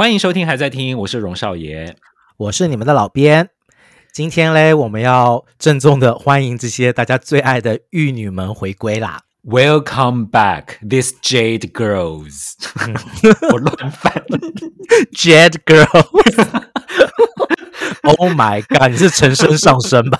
欢迎收听，还在听，我是荣少爷，我是你们的老编。今天嘞，我们要郑重的欢迎这些大家最爱的玉女们回归啦！Welcome back, these Jade girls。我乱翻，Jade girls。Oh my god！你是成身上身吧？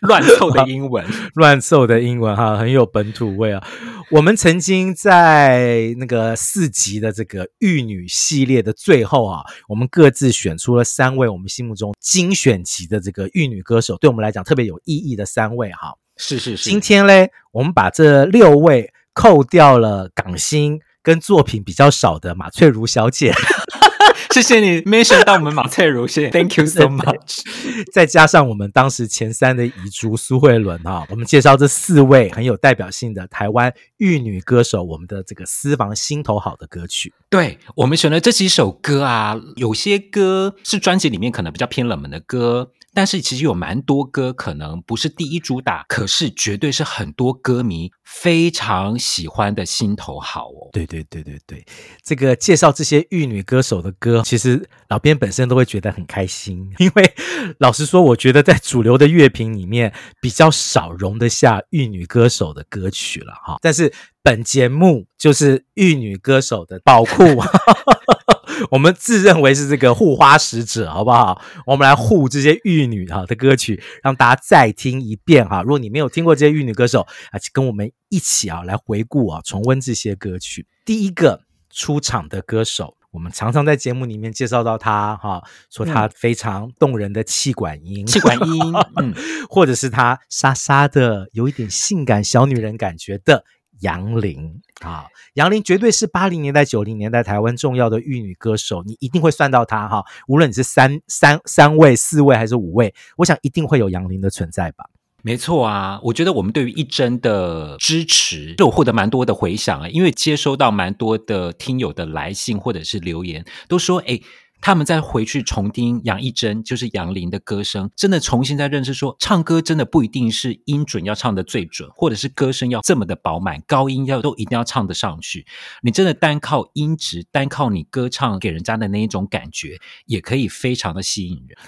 乱凑的英文，乱凑的英文哈，很有本土味啊。我们曾经在那个四集的这个玉女系列的最后啊，我们各自选出了三位我们心目中精选集的这个玉女歌手，对我们来讲特别有意义的三位哈。是是是。今天嘞，我们把这六位扣掉了港星跟作品比较少的马翠如小姐。谢谢你 mention 到我们马翠如，谢谢，Thank you so much。再加上我们当时前三的遗珠苏慧伦啊，我们介绍这四位很有代表性的台湾玉女歌手，我们的这个私房心头好的歌曲。对，我们选了这几首歌啊，有些歌是专辑里面可能比较偏冷门的歌。但是其实有蛮多歌可能不是第一主打，可是绝对是很多歌迷非常喜欢的心头好哦。对对对对对，这个介绍这些玉女歌手的歌，其实老编本身都会觉得很开心，因为老实说，我觉得在主流的乐评里面比较少容得下玉女歌手的歌曲了哈。但是本节目就是玉女歌手的宝库。我们自认为是这个护花使者，好不好？我们来护这些玉女哈的歌曲，让大家再听一遍哈。如果你没有听过这些玉女歌手啊，跟我们一起啊来回顾啊，重温这些歌曲。第一个出场的歌手，我们常常在节目里面介绍到他哈，说他非常动人的气管音，气管音，嗯，或者是他沙沙的有一点性感小女人感觉的。杨林啊，杨林绝对是八零年代、九零年代台湾重要的玉女歌手，你一定会算到她哈。无论你是三三三位、四位还是五位，我想一定会有杨林的存在吧。没错啊，我觉得我们对于一真的支持，就获得蛮多的回响啊，因为接收到蛮多的听友的来信或者是留言，都说哎。他们再回去重听杨一真，就是杨林的歌声，真的重新再认识说，唱歌真的不一定是音准要唱得最准，或者是歌声要这么的饱满，高音要都一定要唱得上去。你真的单靠音质，单靠你歌唱给人家的那一种感觉，也可以非常的吸引人。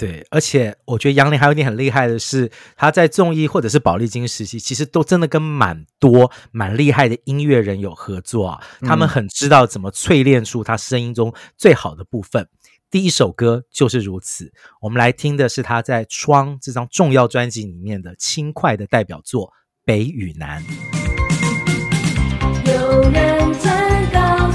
对，而且我觉得杨林还有一点很厉害的是，他在综艺或者是宝丽金时期，其实都真的跟蛮多蛮厉害的音乐人有合作啊。他们很知道怎么淬炼出他声音中最好的部分。第一首歌就是如此，我们来听的是他在《窗》这张重要专辑里面的轻快的代表作《北与南》。有人在窗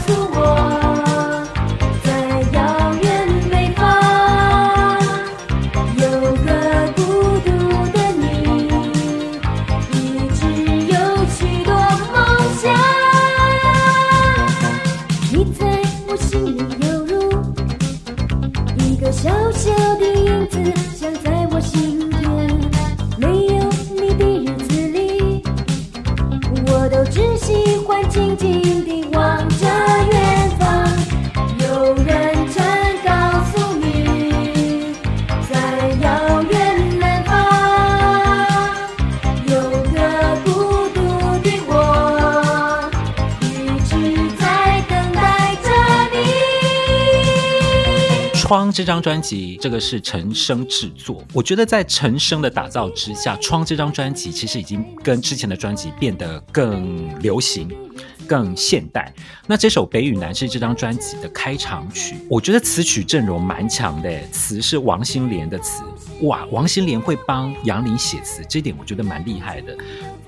这张专辑，这个是陈升制作。我觉得在陈升的打造之下，窗这张专辑其实已经跟之前的专辑变得更流行、更现代。那这首《北与南》是这张专辑的开场曲，我觉得词曲阵容蛮强的，词是王心莲的词。哇，王心莲会帮杨林写词，这点我觉得蛮厉害的。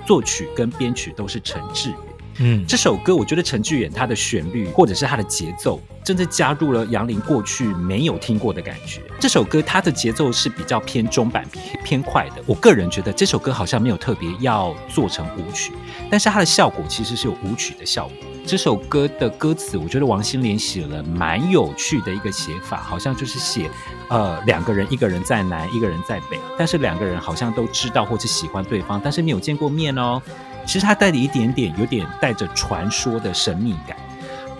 作曲跟编曲都是陈志。嗯，这首歌我觉得陈志远他的旋律或者是他的节奏，真的加入了杨林过去没有听过的感觉。这首歌它的节奏是比较偏中板偏偏快的。我个人觉得这首歌好像没有特别要做成舞曲，但是它的效果其实是有舞曲的效果。这首歌的歌词，我觉得王心莲写了蛮有趣的一个写法，好像就是写呃两个人，一个人在南，一个人在北，但是两个人好像都知道或是喜欢对方，但是没有见过面哦。其实它带了一点点，有点带着传说的神秘感。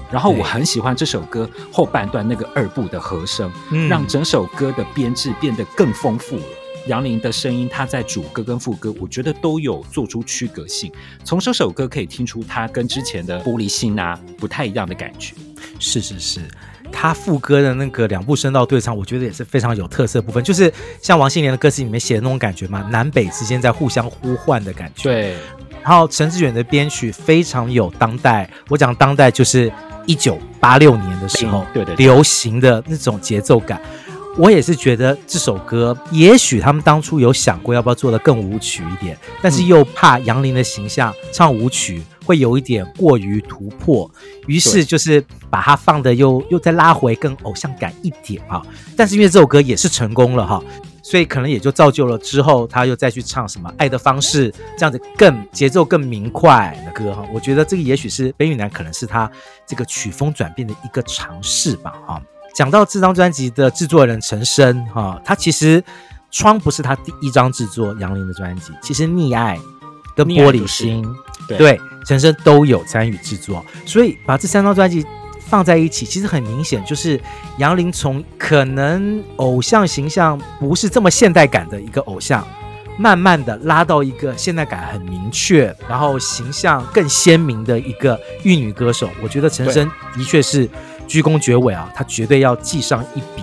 然后我很喜欢这首歌后半段那个二部的和声，嗯、让整首歌的编制变得更丰富了。杨林的声音，他在主歌跟副歌，我觉得都有做出区隔性。从这首歌可以听出，他跟之前的《玻璃心》啊不太一样的感觉。是是是，他副歌的那个两部声道对唱，我觉得也是非常有特色部分，就是像王心莲的歌词里面写的那种感觉嘛，南北之间在互相呼唤的感觉。对。然后陈志远的编曲非常有当代，我讲当代就是一九八六年的时候，对对，流行的那种节奏感。我也是觉得这首歌，也许他们当初有想过要不要做的更舞曲一点，但是又怕杨林的形象唱舞曲会有一点过于突破，于是就是把它放的又又再拉回更偶像感一点啊。但是因为这首歌也是成功了哈，所以可能也就造就了之后他又再去唱什么《爱的方式》这样子更节奏更明快的歌哈。我觉得这个也许是北女男可能是他这个曲风转变的一个尝试吧哈。讲到这张专辑的制作人陈升哈，他其实《窗》不是他第一张制作杨林的专辑，其实《溺爱》跟《玻璃心》对陈升都有参与制作，所以把这三张专辑放在一起，其实很明显就是杨林从可能偶像形象不是这么现代感的一个偶像，慢慢的拉到一个现代感很明确，然后形象更鲜明的一个玉女歌手。我觉得陈升的确是。居功厥伟啊，他绝对要记上一笔。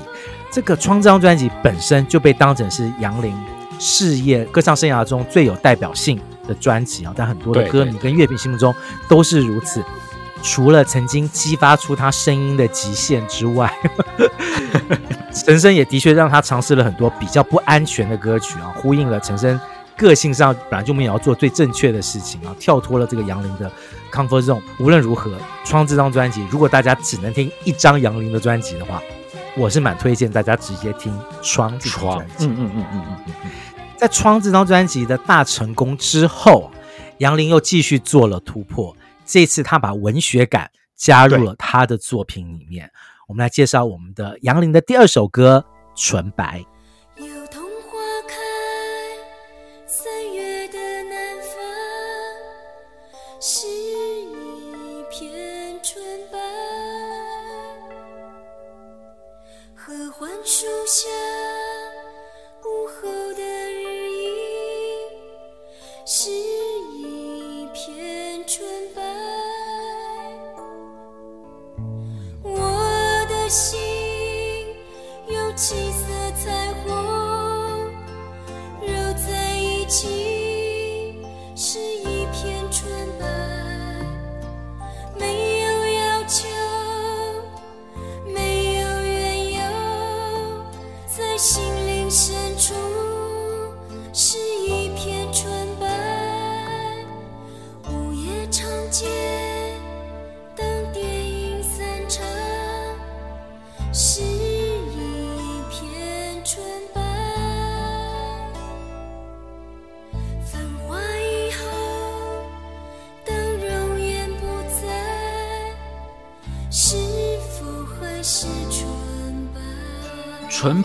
这个《窗》这张专辑本身就被当成是杨林事业歌唱生涯中最有代表性的专辑啊，但很多的歌迷跟乐评心目中都是如此。除了曾经激发出他声音的极限之外，陈升也的确让他尝试了很多比较不安全的歌曲啊，呼应了陈升个性上本来就没有要做最正确的事情啊，跳脱了这个杨林的 comfort zone。无论如何，《创》这张专辑，如果大家只能听一张杨林的专辑的话，我是蛮推荐大家直接听《窗》这张专辑。嗯嗯嗯嗯嗯嗯。在《窗》这张专辑的大成功之后，杨林又继续做了突破。这次他把文学感加入了他的作品里面。我们来介绍我们的杨林的第二首歌《纯白》。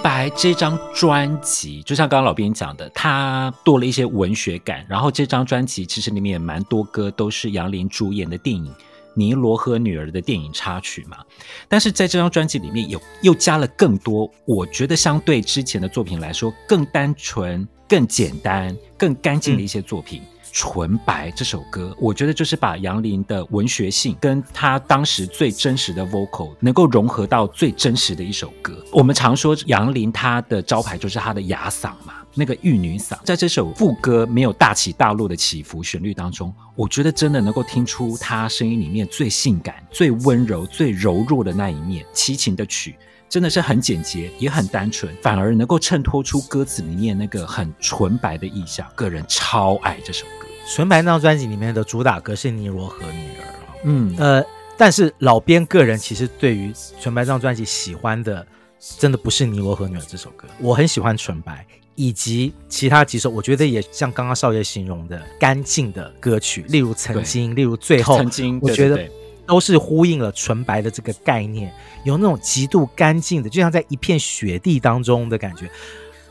白这张专辑，就像刚刚老编讲的，它多了一些文学感。然后这张专辑其实里面也蛮多歌都是杨林主演的电影《尼罗河女儿》的电影插曲嘛。但是在这张专辑里面有又加了更多，我觉得相对之前的作品来说更单纯、更简单、更干净的一些作品。纯白这首歌，我觉得就是把杨林的文学性跟他当时最真实的 vocal 能够融合到最真实的一首歌。我们常说杨林他的招牌就是他的哑嗓嘛，那个玉女嗓，在这首副歌没有大起大落的起伏旋律当中，我觉得真的能够听出他声音里面最性感、最温柔、最柔弱的那一面。齐秦的曲。真的是很简洁，也很单纯，反而能够衬托出歌词里面那个很纯白的意象。个人超爱这首歌，《纯白》那张专辑里面的主打歌是《尼罗河女儿》。嗯呃，但是老编个人其实对于《纯白》这张专辑喜欢的，真的不是《尼罗河女儿》这首歌。我很喜欢《纯白》，以及其他几首，我觉得也像刚刚少爷形容的干净的歌曲，例如《曾经》，例如《最后》。曾经，我觉得。都是呼应了纯白的这个概念，有那种极度干净的，就像在一片雪地当中的感觉。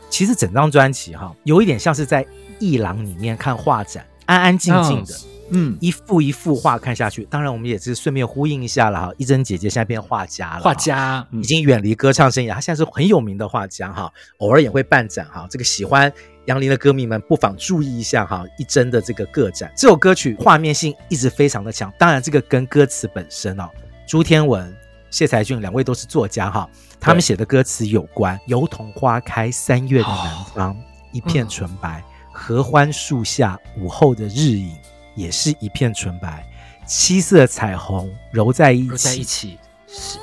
其实整张专辑哈，有一点像是在艺廊里面看画展，安安静静的。哦嗯，一幅一幅画看下去，当然我们也是顺便呼应一下了哈。一珍姐姐现在变画家了，画家、嗯、已经远离歌唱生涯，她现在是很有名的画家哈，偶尔也会办展哈。这个喜欢杨林的歌迷们不妨注意一下哈，一真的这个个展。这首歌曲画面性一直非常的强，当然这个跟歌词本身哦，朱天文、谢才俊两位都是作家哈，他们写的歌词有关。油桐花开三月的南方，哦、一片纯白，合欢树下午后的日影。也是一片纯白，七色彩虹揉在一起，揉在一起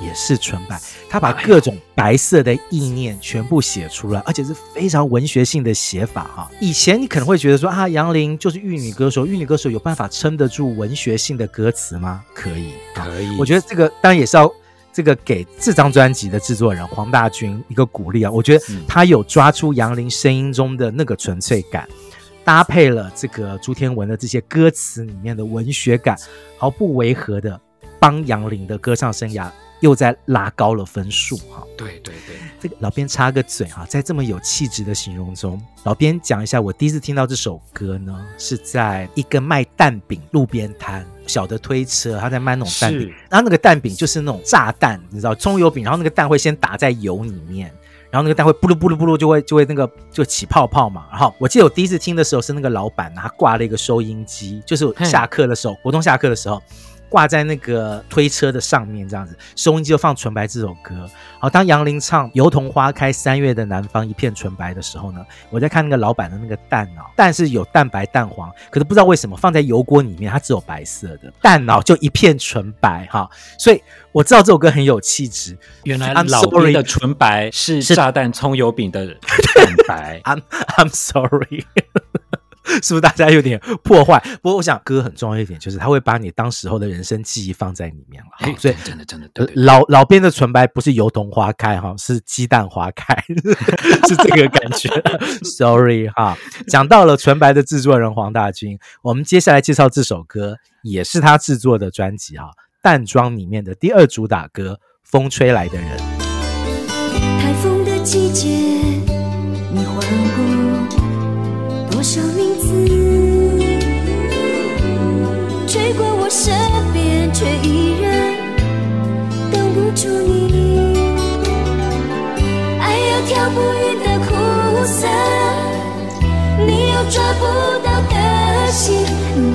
也是纯白。他把各种白色的意念全部写出来，而且是非常文学性的写法哈。以前你可能会觉得说啊，杨林就是玉女歌手，玉女歌手有办法撑得住文学性的歌词吗？可以，可以。我觉得这个当然也是要这个给这张专辑的制作人黄大军一个鼓励啊。我觉得他有抓出杨林声音中的那个纯粹感。搭配了这个朱天文的这些歌词里面的文学感，毫不违和的帮杨林的歌唱生涯又在拉高了分数哈。对对对，这个老边插个嘴哈，在这么有气质的形容中，老边讲一下，我第一次听到这首歌呢，是在一个卖蛋饼路边摊，小的推车，他在卖那种蛋饼，然后那个蛋饼就是那种炸蛋，你知道葱油饼，然后那个蛋会先打在油里面。然后那个蛋会布噜布噜布噜就会就会那个就起泡泡嘛。然后我记得我第一次听的时候是那个老板他挂了一个收音机，就是下课的时候，活动下课的时候。挂在那个推车的上面，这样子，收音机就放《纯白》这首歌。好，当杨林唱“油桐花开，三月的南方一片纯白”的时候呢，我在看那个老板的那个蛋脑，蛋是有蛋白、蛋黄，可是不知道为什么放在油锅里面，它只有白色的蛋脑，就一片纯白哈。所以我知道这首歌很有气质。原来老编的纯白是炸弹葱油饼的蛋白。I'm I'm sorry。是不是大家有点破坏？不过我想歌很重要一点，就是他会把你当时候的人生记忆放在里面了。嘿所以真的真的，对对对老老编的纯白不是油桐花开哈，是鸡蛋花开，是这个感觉。Sorry 哈，讲到了纯白的制作人黄大军，我们接下来介绍这首歌，也是他制作的专辑哈，《淡妆》里面的第二主打歌《风吹来的人》。台风的季节，你环住你。爱要挑不匀的苦涩，你又抓不到的心，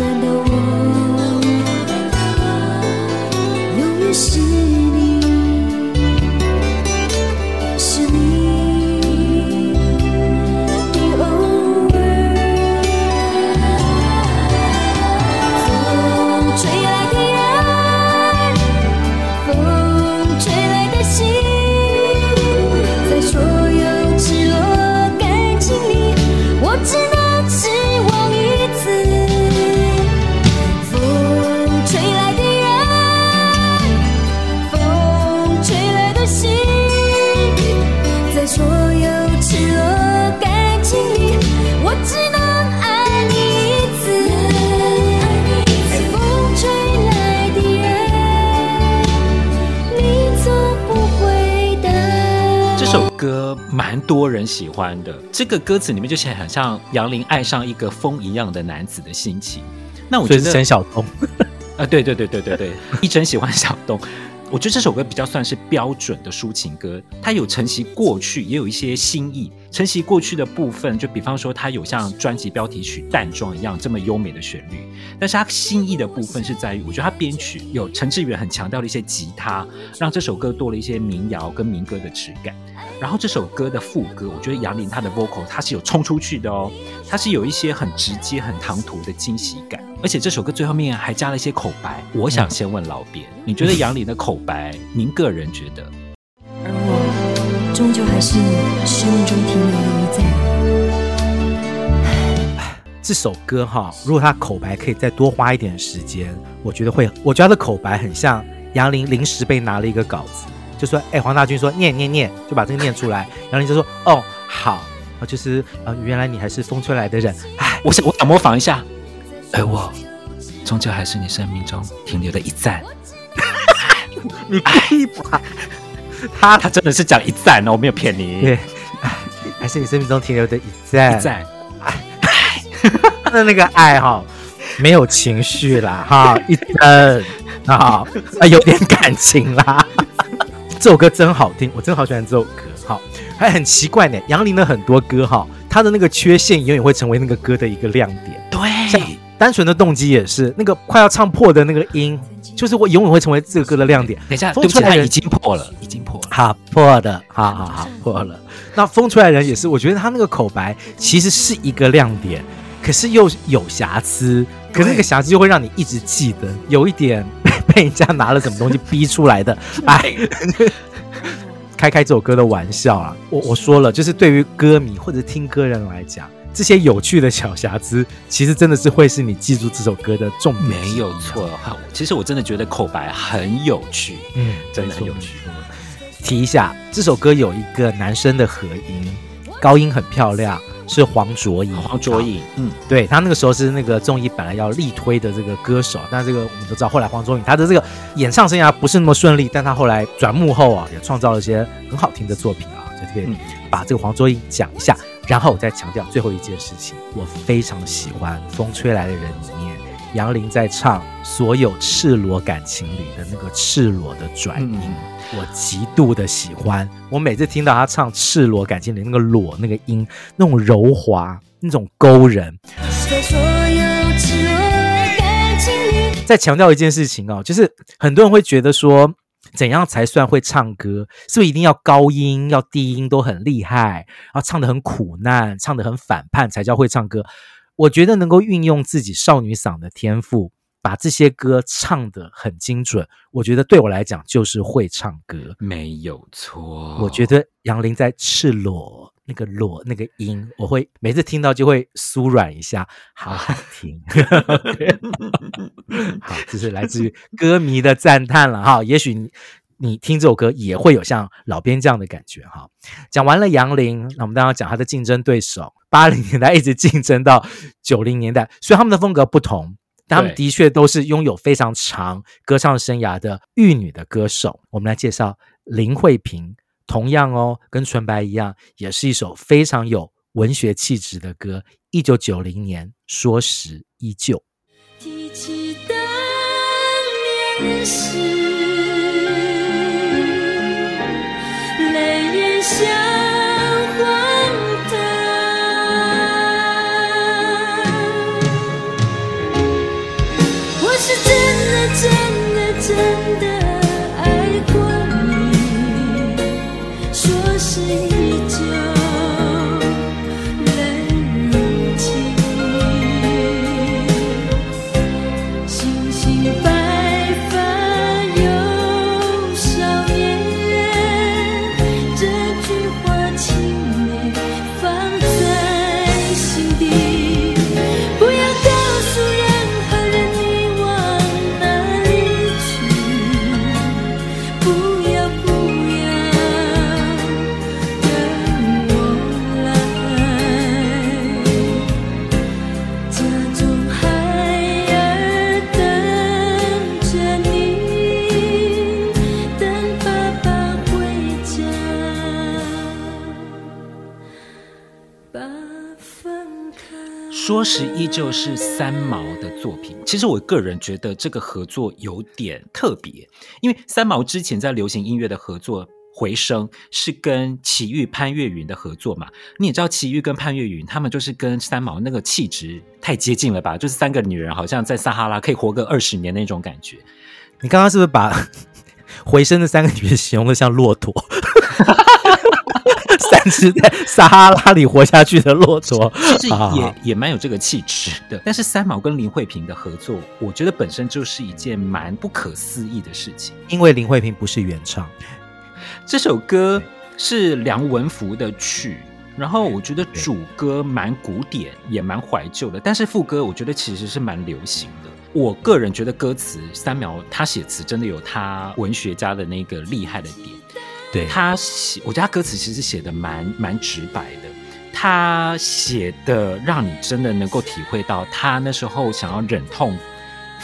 难道我永远是？喜欢的，这个歌词里面就写很像杨林爱上一个风一样的男子的心情。那我觉得陈晓东 啊，对对对对对对，一真喜欢小东。我觉得这首歌比较算是标准的抒情歌，它有承袭过去，也有一些新意。承袭过去的部分，就比方说它有像专辑标题曲《淡妆》一样这么优美的旋律，但是它新意的部分是在于，我觉得它编曲有陈志远很强调的一些吉他，让这首歌多了一些民谣跟民歌的质感。然后这首歌的副歌，我觉得杨林他的 vocal 他是有冲出去的哦，他是有一些很直接、很唐突的惊喜感，而且这首歌最后面还加了一些口白。我想先问老编，嗯、你觉得杨林的口白，您个人觉得？而我终究还是你生命中停留的一站。这首歌哈，如果他口白可以再多花一点时间，我觉得会。我觉得他的口白很像杨林临时被拿了一个稿子。就说：“哎，黄大军说念念念，就把这个念出来。”然后你就说：“哦，好，就是呃，原来你还是风吹来的人。哎，我想我想模仿一下，而我终究还是你生命中停留的一站。你可以把他 他真的是讲一站哦，我没有骗你。对，还是你生命中停留的一赞，一赞，那那个爱哈，没有情绪啦哈，一赞啊，啊 有点感情啦。这首歌真好听，我真好喜欢这首歌。好，还很奇怪呢，杨林的很多歌哈，他的那个缺陷永远会成为那个歌的一个亮点。对。单纯的动机也是那个快要唱破的那个音，就是我永远会成为这个歌的亮点。等一下，风出来已经破了，已经破了，好破的，好好好破了。那风出来人也是，我觉得他那个口白其实是一个亮点，可是又有瑕疵，可是那个瑕疵又会让你一直记得，有一点被人家拿了什么东西逼出来的。哎，开开这首歌的玩笑啊！我我说了，就是对于歌迷或者听歌人来讲。这些有趣的小瑕疵，其实真的是会是你记住这首歌的重点。没有错，好，其实我真的觉得口白很有趣，嗯，真的很有趣。提一下，这首歌有一个男生的和音，高音很漂亮，是黄卓颖。黄卓颖，嗯，对，他那个时候是那个综艺本来要力推的这个歌手，但这个我们都知道，后来黄卓颖他的这个演唱生涯不是那么顺利，但他后来转幕后啊，也创造了一些很好听的作品啊，就可以把这个黄卓颖讲一下。然后我再强调最后一件事情，我非常喜欢《风吹来的人》里面杨林在唱所有赤裸感情里的那个赤裸的转音，嗯、我极度的喜欢。我每次听到他唱赤裸感情里那个裸那个音，那种柔滑，那种勾人。再强调一件事情哦，就是很多人会觉得说。怎样才算会唱歌？是不是一定要高音、要低音都很厉害，然后唱得很苦难、唱得很反叛才叫会唱歌？我觉得能够运用自己少女嗓的天赋，把这些歌唱得很精准，我觉得对我来讲就是会唱歌，没有错。我觉得杨林在赤裸。那个裸那个音，我会每次听到就会酥软一下，好好听。好，这是来自于歌迷的赞叹了哈。也许你你听这首歌也会有像老边这样的感觉哈。讲完了杨林，那我们当然讲他的竞争对手，八零年代一直竞争到九零年代，所以他们的风格不同，但他们的确都是拥有非常长歌唱生涯的玉女的歌手。我们来介绍林慧萍。同样哦，跟纯白一样，也是一首非常有文学气质的歌。一九九零年，说时依旧。提起当年事，时依旧是三毛的作品。其实我个人觉得这个合作有点特别，因为三毛之前在流行音乐的合作《回声》是跟齐豫、潘越云的合作嘛。你也知道齐豫跟潘越云他们就是跟三毛那个气质太接近了吧？就是三个女人好像在撒哈拉可以活个二十年那种感觉。你刚刚是不是把 《回声》的三个女人形容的像骆驼？三只在撒哈拉里活下去的骆驼，其实也也蛮有这个气质的。但是三毛跟林慧萍的合作，我觉得本身就是一件蛮不可思议的事情。因为林慧萍不是原唱，这首歌是梁文福的曲，然后我觉得主歌蛮古典，也蛮怀旧的，但是副歌我觉得其实是蛮流行的。我个人觉得歌词三毛他写词真的有他文学家的那个厉害的点。对他写，我觉得他歌词其实写的蛮蛮直白的，他写的让你真的能够体会到他那时候想要忍痛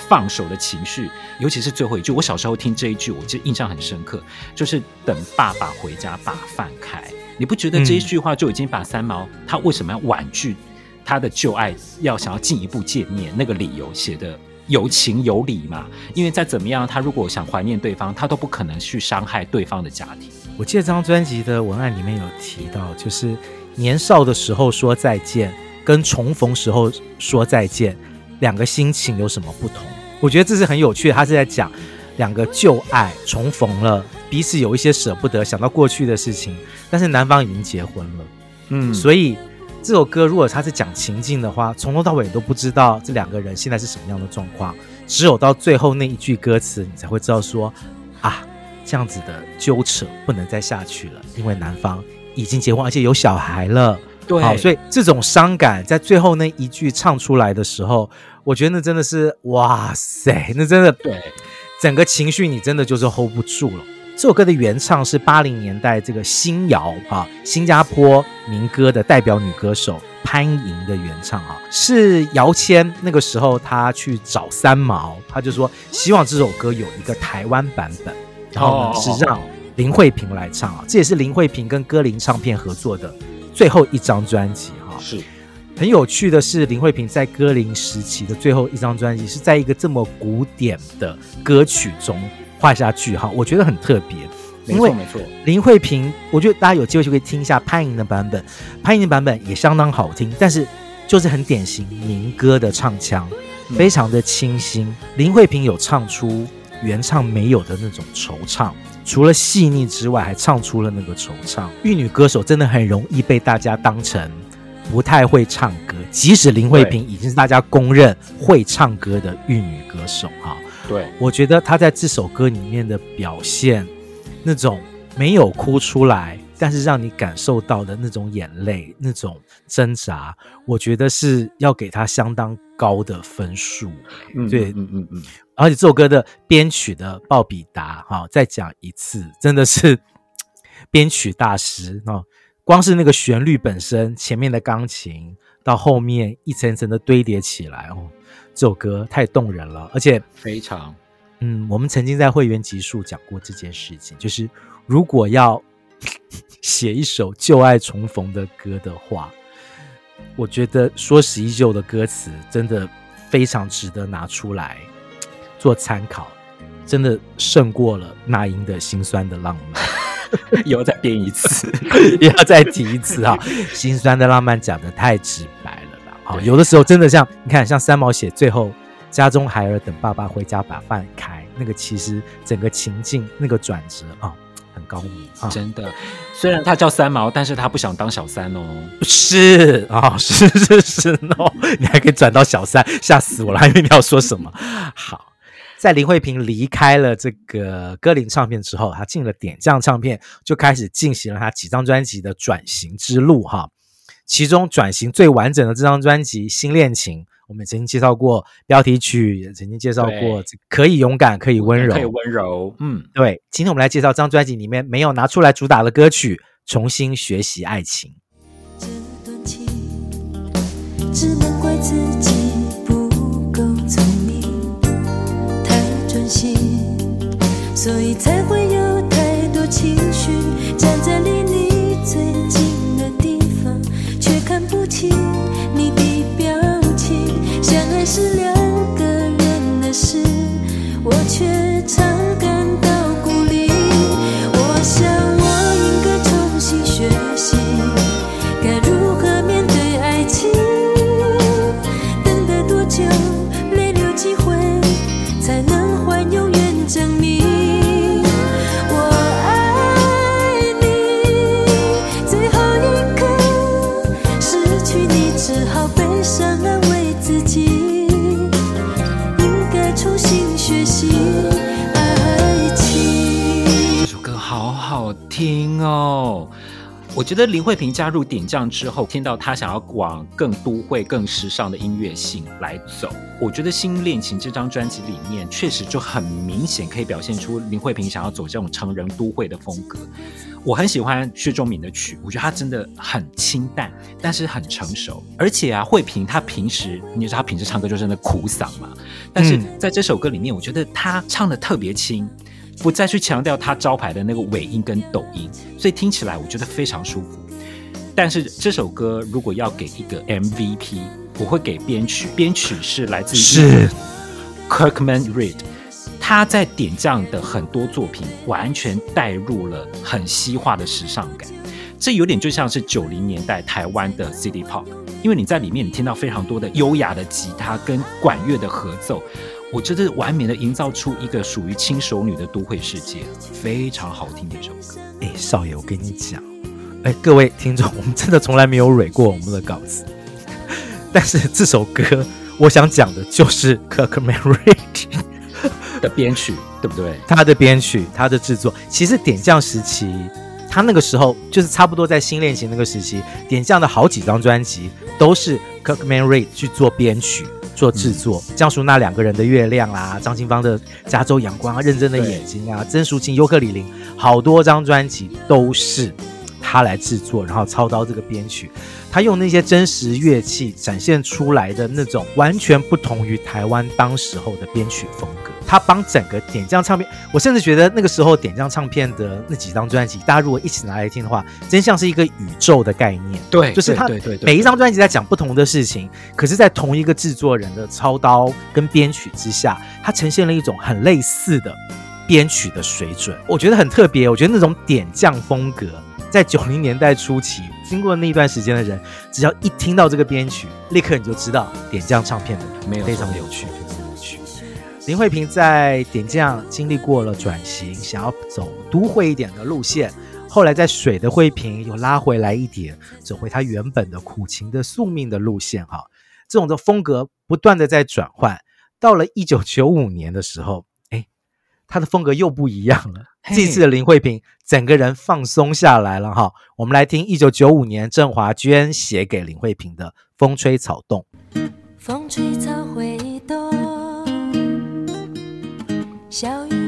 放手的情绪，尤其是最后一句。我小时候听这一句，我就印象很深刻，就是等爸爸回家把饭开。你不觉得这一句话就已经把三毛他为什么要婉拒他的旧爱，要想要进一步见面那个理由写的有情有理嘛？因为再怎么样，他如果想怀念对方，他都不可能去伤害对方的家庭。我记得这张专辑的文案里面有提到，就是年少的时候说再见，跟重逢时候说再见，两个心情有什么不同？我觉得这是很有趣的，他是在讲两个旧爱重逢了，彼此有一些舍不得，想到过去的事情，但是男方已经结婚了，嗯，所以这首歌如果他是讲情境的话，从头到尾都不知道这两个人现在是什么样的状况，只有到最后那一句歌词，你才会知道说啊，这样子的纠扯不能再下去了，因为男方已经结婚，而且有小孩了，对，好，所以这种伤感在最后那一句唱出来的时候，我觉得那真的是哇塞，那真的对。整个情绪你真的就是 hold 不住了。这首歌的原唱是八零年代这个新谣啊，新加坡民歌的代表女歌手潘莹的原唱啊，是姚谦那个时候他去找三毛，他就说希望这首歌有一个台湾版本，然后呢是让林慧萍来唱啊，这也是林慧萍跟歌林唱片合作的最后一张专辑哈。是。很有趣的是，林慧萍在歌林时期的最后一张专辑是在一个这么古典的歌曲中画下句号，我觉得很特别。没错，没错。林慧萍，我觉得大家有机会就可以听一下潘莹的版本，潘莹的版本也相当好听，但是就是很典型民歌的唱腔，非常的清新。林慧萍有唱出原唱没有的那种惆怅，除了细腻之外，还唱出了那个惆怅。玉女歌手真的很容易被大家当成。不太会唱歌，即使林慧萍已经是大家公认会唱歌的玉女歌手哈。对，我觉得她在这首歌里面的表现，那种没有哭出来，但是让你感受到的那种眼泪、那种挣扎，我觉得是要给他相当高的分数。嗯，对，嗯嗯嗯。而且这首歌的编曲的鲍比达哈，再讲一次，真的是编曲大师啊。光是那个旋律本身，前面的钢琴到后面一层层的堆叠起来，哦，这首歌太动人了，而且非常，嗯，我们曾经在会员集数讲过这件事情，就是如果要写一首旧爱重逢的歌的话，我觉得说十一旧的歌词真的非常值得拿出来做参考，真的胜过了那英的心酸的浪漫。又再编一次，也要再提一次啊。心酸的浪漫讲的太直白了啦。好，有的时候真的像你看，像三毛写最后家中孩儿等爸爸回家把饭开，那个其实整个情境那个转折啊，很高明啊。真的，虽然他叫三毛，但是他不想当小三哦。是啊，是是是哦，你还可以转到小三，吓死我了，还以为你要说什么。好。在林慧萍离开了这个歌林唱片之后，他进了点将唱片，就开始进行了他几张专辑的转型之路哈。其中转型最完整的这张专辑《新恋情》，我们曾经介绍过标题曲，也曾经介绍过可以勇敢，可以温柔，可以温柔。嗯，对。今天我们来介绍这张专辑里面没有拿出来主打的歌曲《重新学习爱情》。这段情只能怪自己不够聪明，太专心所以才会有太多情绪，是两个人的事，我却常我觉得林慧萍加入点将之后，听到她想要往更都会、更时尚的音乐性来走。我觉得《新恋情》这张专辑里面，确实就很明显可以表现出林慧萍想要走这种成人都会的风格。我很喜欢薛仲敏的曲，我觉得他真的很清淡，但是很成熟。而且啊，慧萍她平时，你知道她平时唱歌就是那苦嗓嘛，但是在这首歌里面，我觉得她唱得特别轻。不再去强调他招牌的那个尾音跟抖音，所以听起来我觉得非常舒服。但是这首歌如果要给一个 MVP，我会给编曲，编曲是来自于是 Kirkman Reed，他在点将的很多作品完全带入了很西化的时尚感，这有点就像是九零年代台湾的 City Pop，因为你在里面你听到非常多的优雅的吉他跟管乐的合奏。我觉得完美的营造出一个属于轻熟女的都会世界，非常好听的一首歌。哎，少爷，我跟你讲，哎，各位听众，我们真的从来没有蕊过我们的稿子，但是这首歌我想讲的就是 Kirkman Reed 的编曲，对不对？他的编曲，他的制作，其实点将时期，他那个时候就是差不多在新恋情那个时期，点将的好几张专辑都是 Kirkman Reed 去做编曲。做制作，江淑娜两个人的月亮啦，张清芳的加州阳光啊，认真的眼睛啊，曾淑琴尤克里里，好多张专辑都是他来制作，然后操刀这个编曲，他用那些真实乐器展现出来的那种完全不同于台湾当时候的编曲风格。他帮整个点将唱片，我甚至觉得那个时候点将唱片的那几张专辑，大家如果一起拿来听的话，真像是一个宇宙的概念。对，就是他每一张专辑在讲不同的事情，可是，在同一个制作人的操刀跟编曲之下，它呈现了一种很类似的编曲的水准，我觉得很特别。我觉得那种点将风格，在九零年代初期，经过那一段时间的人，只要一听到这个编曲，立刻你就知道点将唱片的没有非常有趣。林慧萍在点将经历过了转型，想要走都会一点的路线，后来在水的慧萍又拉回来一点，走回她原本的苦情的宿命的路线。哈，这种的风格不断的在转换。到了一九九五年的时候，哎，她的风格又不一样了。这次的林慧萍整个人放松下来了。哈，我们来听一九九五年郑华娟写给林慧萍的《风吹草动》。风吹草会动。小雨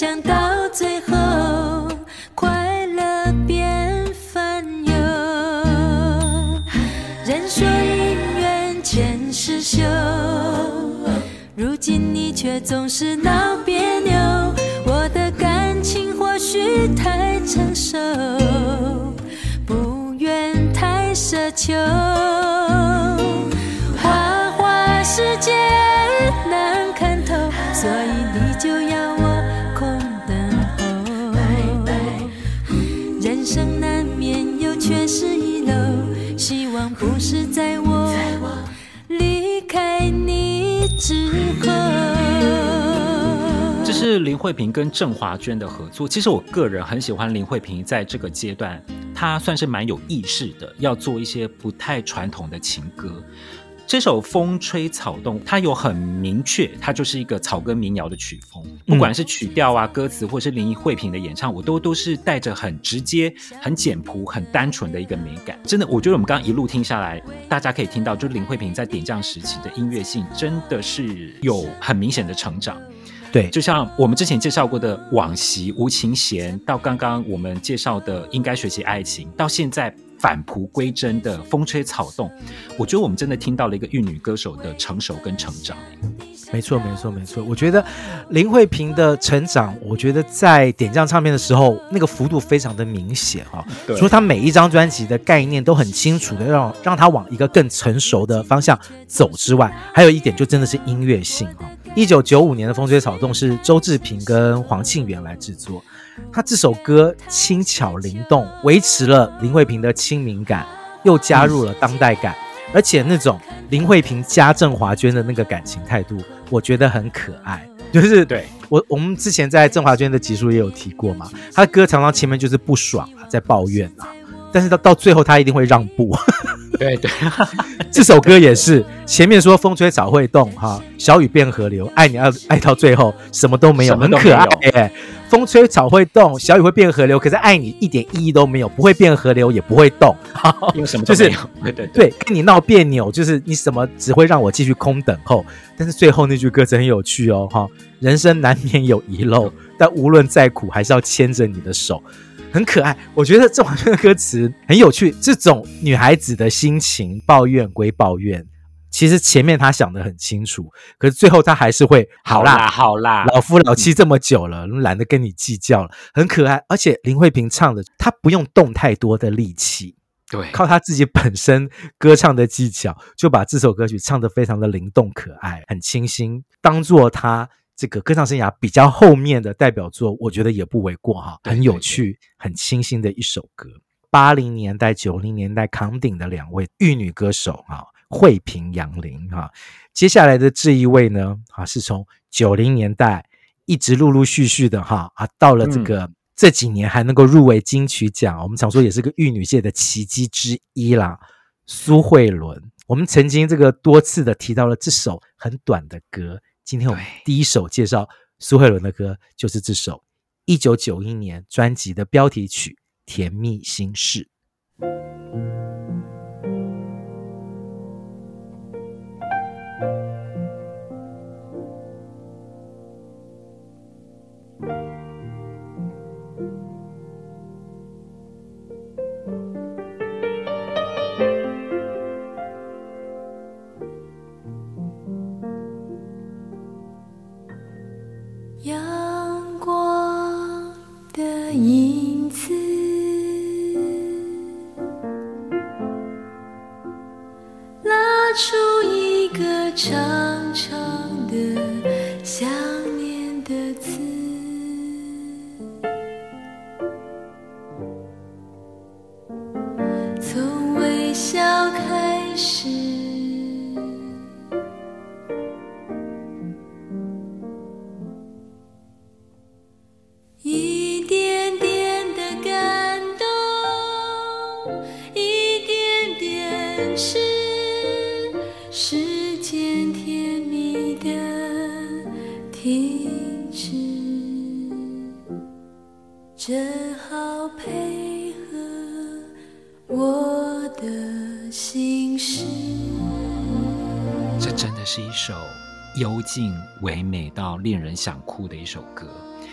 想到最后？快乐变烦忧。人说姻缘前世修如今你却总是闹别扭，我的感情或许太成熟，不愿太奢求。这是林慧萍跟郑华娟的合作。其实我个人很喜欢林慧萍在这个阶段，她算是蛮有意识的，要做一些不太传统的情歌。这首《风吹草动》，它有很明确，它就是一个草根民谣的曲风。不管是曲调啊、歌词，或是林慧萍的演唱，我都都是带着很直接、很简朴、很单纯的一个美感。真的，我觉得我们刚刚一路听下来，大家可以听到，就是林慧萍在点将时期的音乐性，真的是有很明显的成长。对，就像我们之前介绍过的《往昔无情弦》，到刚刚我们介绍的《应该学习爱情》，到现在。返璞归真的风吹草动，我觉得我们真的听到了一个玉女歌手的成熟跟成长。没错，没错，没错。我觉得林慧萍的成长，我觉得在点将唱片的时候，那个幅度非常的明显啊。对。除了她每一张专辑的概念都很清楚的让让她往一个更成熟的方向走之外，还有一点就真的是音乐性啊。一九九五年的风吹草动是周志平跟黄庆元来制作。他这首歌轻巧灵动，维持了林慧萍的亲民感，又加入了当代感，而且那种林慧萍加郑华娟的那个感情态度，我觉得很可爱。就是对我我们之前在郑华娟的集数也有提过嘛，他的歌常常前面就是不爽啊，在抱怨啊，但是到到最后他一定会让步。对 对，这首歌也是前面说风吹草会动哈，小雨变河流，爱你爱爱到最后什么都没有，很可爱哎。风吹草会动，小雨会变河流，可是爱你一点意义都没有，不会变河流也不会动，因为什么。就是、对对对，对，跟你闹别扭，就是你什么只会让我继续空等候。但是最后那句歌词很有趣哦哈，人生难免有遗漏，但无论再苦，还是要牵着你的手。很可爱，我觉得这完全的歌词很有趣。这种女孩子的心情，抱怨归抱怨，其实前面他想的很清楚，可是最后他还是会好啦，好啦，老夫老妻这么久了，懒得跟你计较了。很可爱，而且林慧萍唱的，她不用动太多的力气，对，靠她自己本身歌唱的技巧，就把这首歌曲唱得非常的灵动可爱，很清新，当做她。这个歌唱生涯比较后面的代表作，我觉得也不为过哈，很有趣、很清新的一首歌。八零年代、九零年代扛鼎的两位玉女歌手哈，慧萍、杨林哈。接下来的这一位呢，啊，是从九零年代一直陆陆续续的哈啊，到了这个、嗯、这几年还能够入围金曲奖，我们常说也是个玉女界的奇迹之一啦。苏慧伦，我们曾经这个多次的提到了这首很短的歌。今天我们第一首介绍苏慧伦的歌，就是这首一九九一年专辑的标题曲《甜蜜心事》。影子。拉出一个长的一首歌，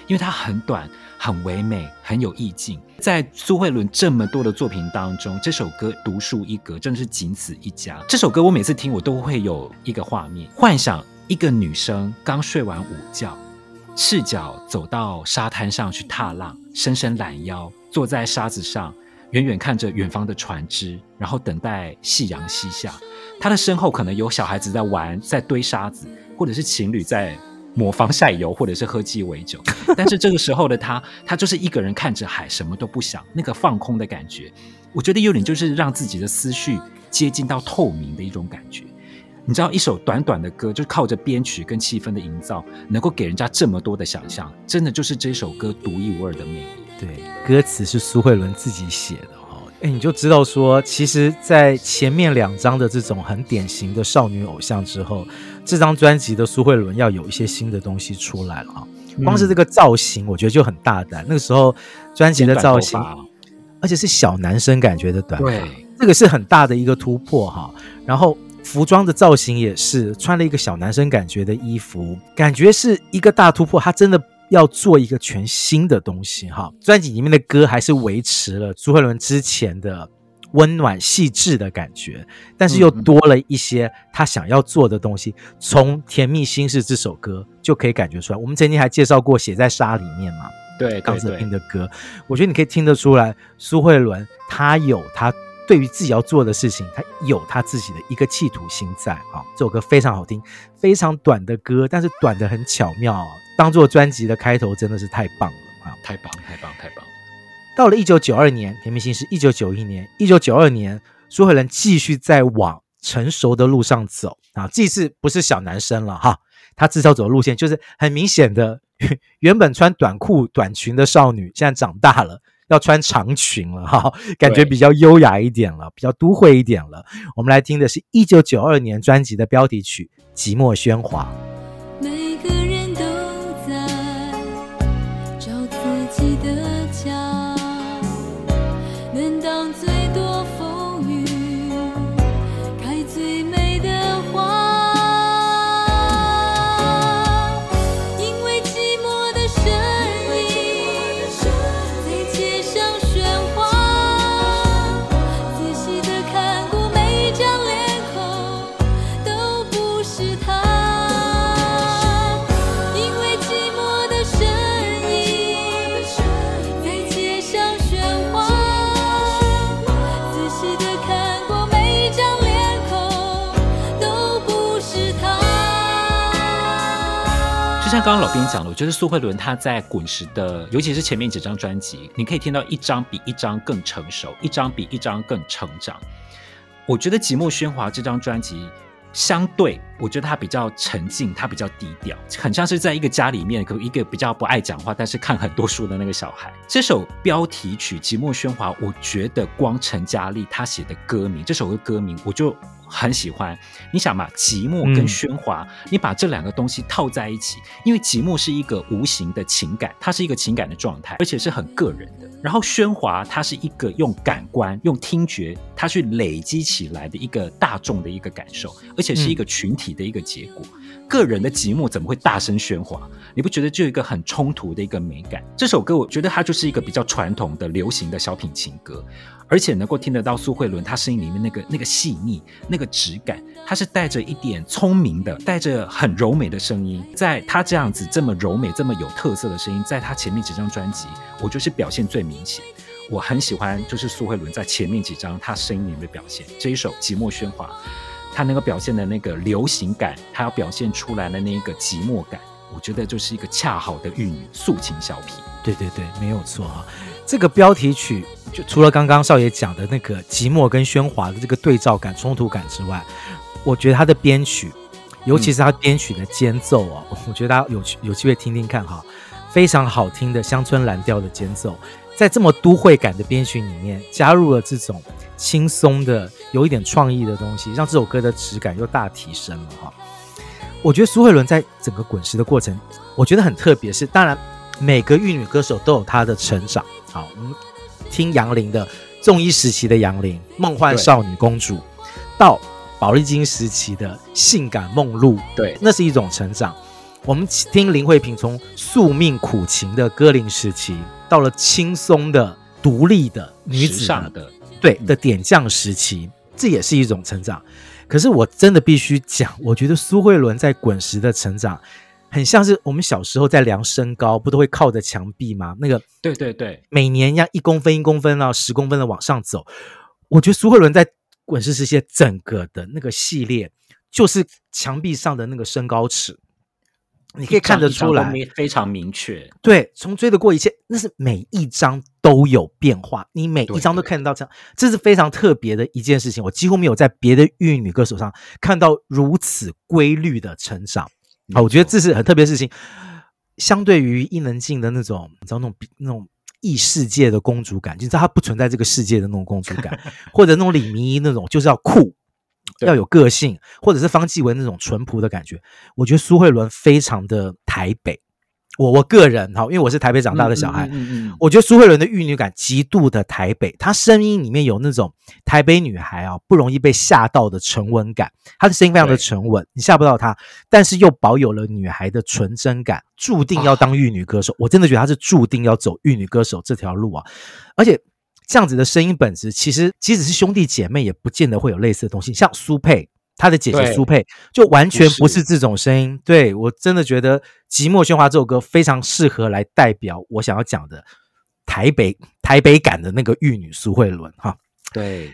因为它很短、很唯美、很有意境。在苏慧伦这么多的作品当中，这首歌独树一格，真的是仅此一家。这首歌我每次听，我都会有一个画面，幻想一个女生刚睡完午觉，赤脚走到沙滩上去踏浪，伸伸懒腰，坐在沙子上，远远看着远方的船只，然后等待夕阳西下。她的身后可能有小孩子在玩，在堆沙子。或者是情侣在抹防晒油，或者是喝鸡尾酒，但是这个时候的他，他就是一个人看着海，什么都不想，那个放空的感觉，我觉得有点就是让自己的思绪接近到透明的一种感觉。你知道，一首短短的歌，就靠着编曲跟气氛的营造，能够给人家这么多的想象，真的就是这首歌独一无二的魅力。对，歌词是苏慧伦自己写的。哎，你就知道说，其实，在前面两张的这种很典型的少女偶像之后，这张专辑的苏慧伦要有一些新的东西出来了啊！光是这个造型，我觉得就很大胆。那个时候专辑的造型，而且是小男生感觉的短发，这个是很大的一个突破哈。然后服装的造型也是穿了一个小男生感觉的衣服，感觉是一个大突破。他真的。要做一个全新的东西哈，专辑里面的歌还是维持了苏慧伦之前的温暖细致的感觉，但是又多了一些他想要做的东西。从《甜蜜心事》这首歌就可以感觉出来。我们曾经还介绍过《写在沙里面》嘛，对，刚子平的歌，我觉得你可以听得出来，苏慧伦她有她对于自己要做的事情，他有他自己的一个企图心在啊。这首歌非常好听，非常短的歌，但是短的很巧妙。当做专辑的开头真的是太棒了啊！太棒，太棒，太棒！到了一九九二年，《甜蜜心事》一九九一年，一九九二年，苏慧伦继续在往成熟的路上走啊！这次不是小男生了哈，他至少走的路线就是很明显的，原本穿短裤短裙的少女，现在长大了要穿长裙了哈，感觉比较优雅一点了，比较都会一点了。我们来听的是一九九二年专辑的标题曲《寂寞喧哗》。就像刚刚老编讲的，我觉得苏慧伦她在滚石的，尤其是前面几张专辑，你可以听到一张比一张更成熟，一张比一张更成长。我觉得《寂寞喧哗》这张专辑。相对，我觉得他比较沉静，他比较低调，很像是在一个家里面，可一个比较不爱讲话，但是看很多书的那个小孩。这首标题曲《寂寞喧哗》，我觉得光陈嘉丽她写的歌名，这首歌歌名我就很喜欢。你想嘛，寂寞跟喧哗，嗯、你把这两个东西套在一起，因为寂寞是一个无形的情感，它是一个情感的状态，而且是很个人的。然后喧哗，它是一个用感官、用听觉，它去累积起来的一个大众的一个感受，而且是一个群体的一个结果。嗯、个人的寂寞怎么会大声喧哗？你不觉得就有一个很冲突的一个美感？这首歌我觉得它就是一个比较传统的流行的小品情歌，而且能够听得到苏慧伦她声音里面那个那个细腻、那个质感，它是带着一点聪明的，带着很柔美的声音。在她这样子这么柔美、这么有特色的声音，在她前面几张专辑，我就是表现最明显。我很喜欢，就是苏慧伦在前面几张她声音里面的表现。这一首《寂寞喧哗》，他能够表现的那个流行感，他要表现出来的那个寂寞感，我觉得就是一个恰好的玉女素琴小品。对对对，没有错哈。这个标题曲就除了刚刚少爷讲的那个寂寞跟喧哗的这个对照感、冲突感之外，我觉得他的编曲，尤其是他编曲的间奏哦，我觉得大家有有机会听听看哈，非常好听的乡村蓝调的间奏，在这么都会感的编曲里面，加入了这种轻松的、有一点创意的东西，让这首歌的质感又大提升了哈。我觉得苏慧伦在整个滚石的过程，我觉得很特别，是当然。每个玉女歌手都有她的成长。好，我们听杨林的综艺时期的杨林，梦幻少女公主，到宝丽金时期的性感梦露，对，那是一种成长。我们听林慧萍从宿命苦情的歌林时期，到了轻松的独立的女子的，的对的点将时期，这也是一种成长。可是我真的必须讲，我觉得苏慧伦在滚石的成长。很像是我们小时候在量身高，不都会靠着墙壁吗？那个，对对对，每年要一公分一公分啊，十公分的往上走。我觉得苏慧伦在滚石时期整个的那个系列，就是墙壁上的那个身高尺，你可以看得出来，非常明确。对，从追得过一切，那是每一张都有变化，你每一张都看得到这样，这是非常特别的一件事情。我几乎没有在别的玉女歌手上看到如此规律的成长。啊，我觉得这是很特别的事情。相对于伊能静的那种，你知道那种那种异世界的公主感，你知道她不存在这个世界的那种公主感，或者那种李明依那种就是要酷，要有个性，或者是方继文那种淳朴的感觉。我觉得苏慧伦非常的台北。我我个人哈，因为我是台北长大的小孩，嗯嗯我觉得苏慧伦的玉女感极度的台北，她声音里面有那种台北女孩啊不容易被吓到的沉稳感，她的声音非常的沉稳，你吓不到她，但是又保有了女孩的纯真感，注定要当玉女歌手。啊、我真的觉得她是注定要走玉女歌手这条路啊，而且这样子的声音本质，其实即使是兄弟姐妹也不见得会有类似的东西，像苏佩。他的姐姐苏佩就完全不是这种声音，对，我真的觉得《寂寞喧哗》这首歌非常适合来代表我想要讲的台北台北感的那个玉女苏慧伦哈。对，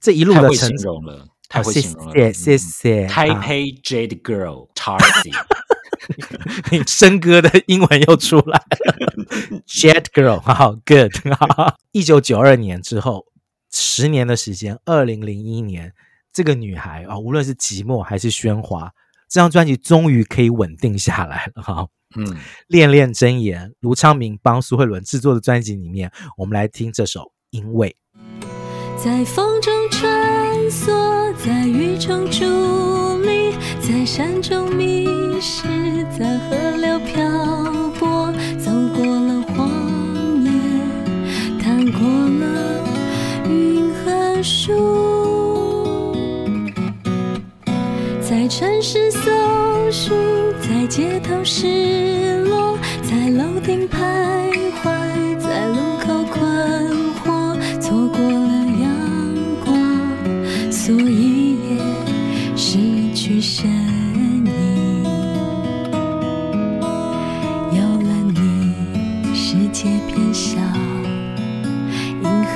这一路的成形容了，太会形容了，谢谢谢谢。台北 Jade Girl Tarzi，你笙歌的英文又出来了，Jade Girl，好 Good。一九九二年之后，十年的时间，二零零一年。这个女孩啊，无论是寂寞还是喧哗，这张专辑终于可以稳定下来了哈。嗯，恋恋真言，卢昌明帮苏慧伦制作的专辑里面，我们来听这首《因为》。在风中穿梭，在雨中伫立，在山中迷失，在河流漂泊，走过了荒野，看过了云和树，在城市搜寻，在街头失落，在楼顶徘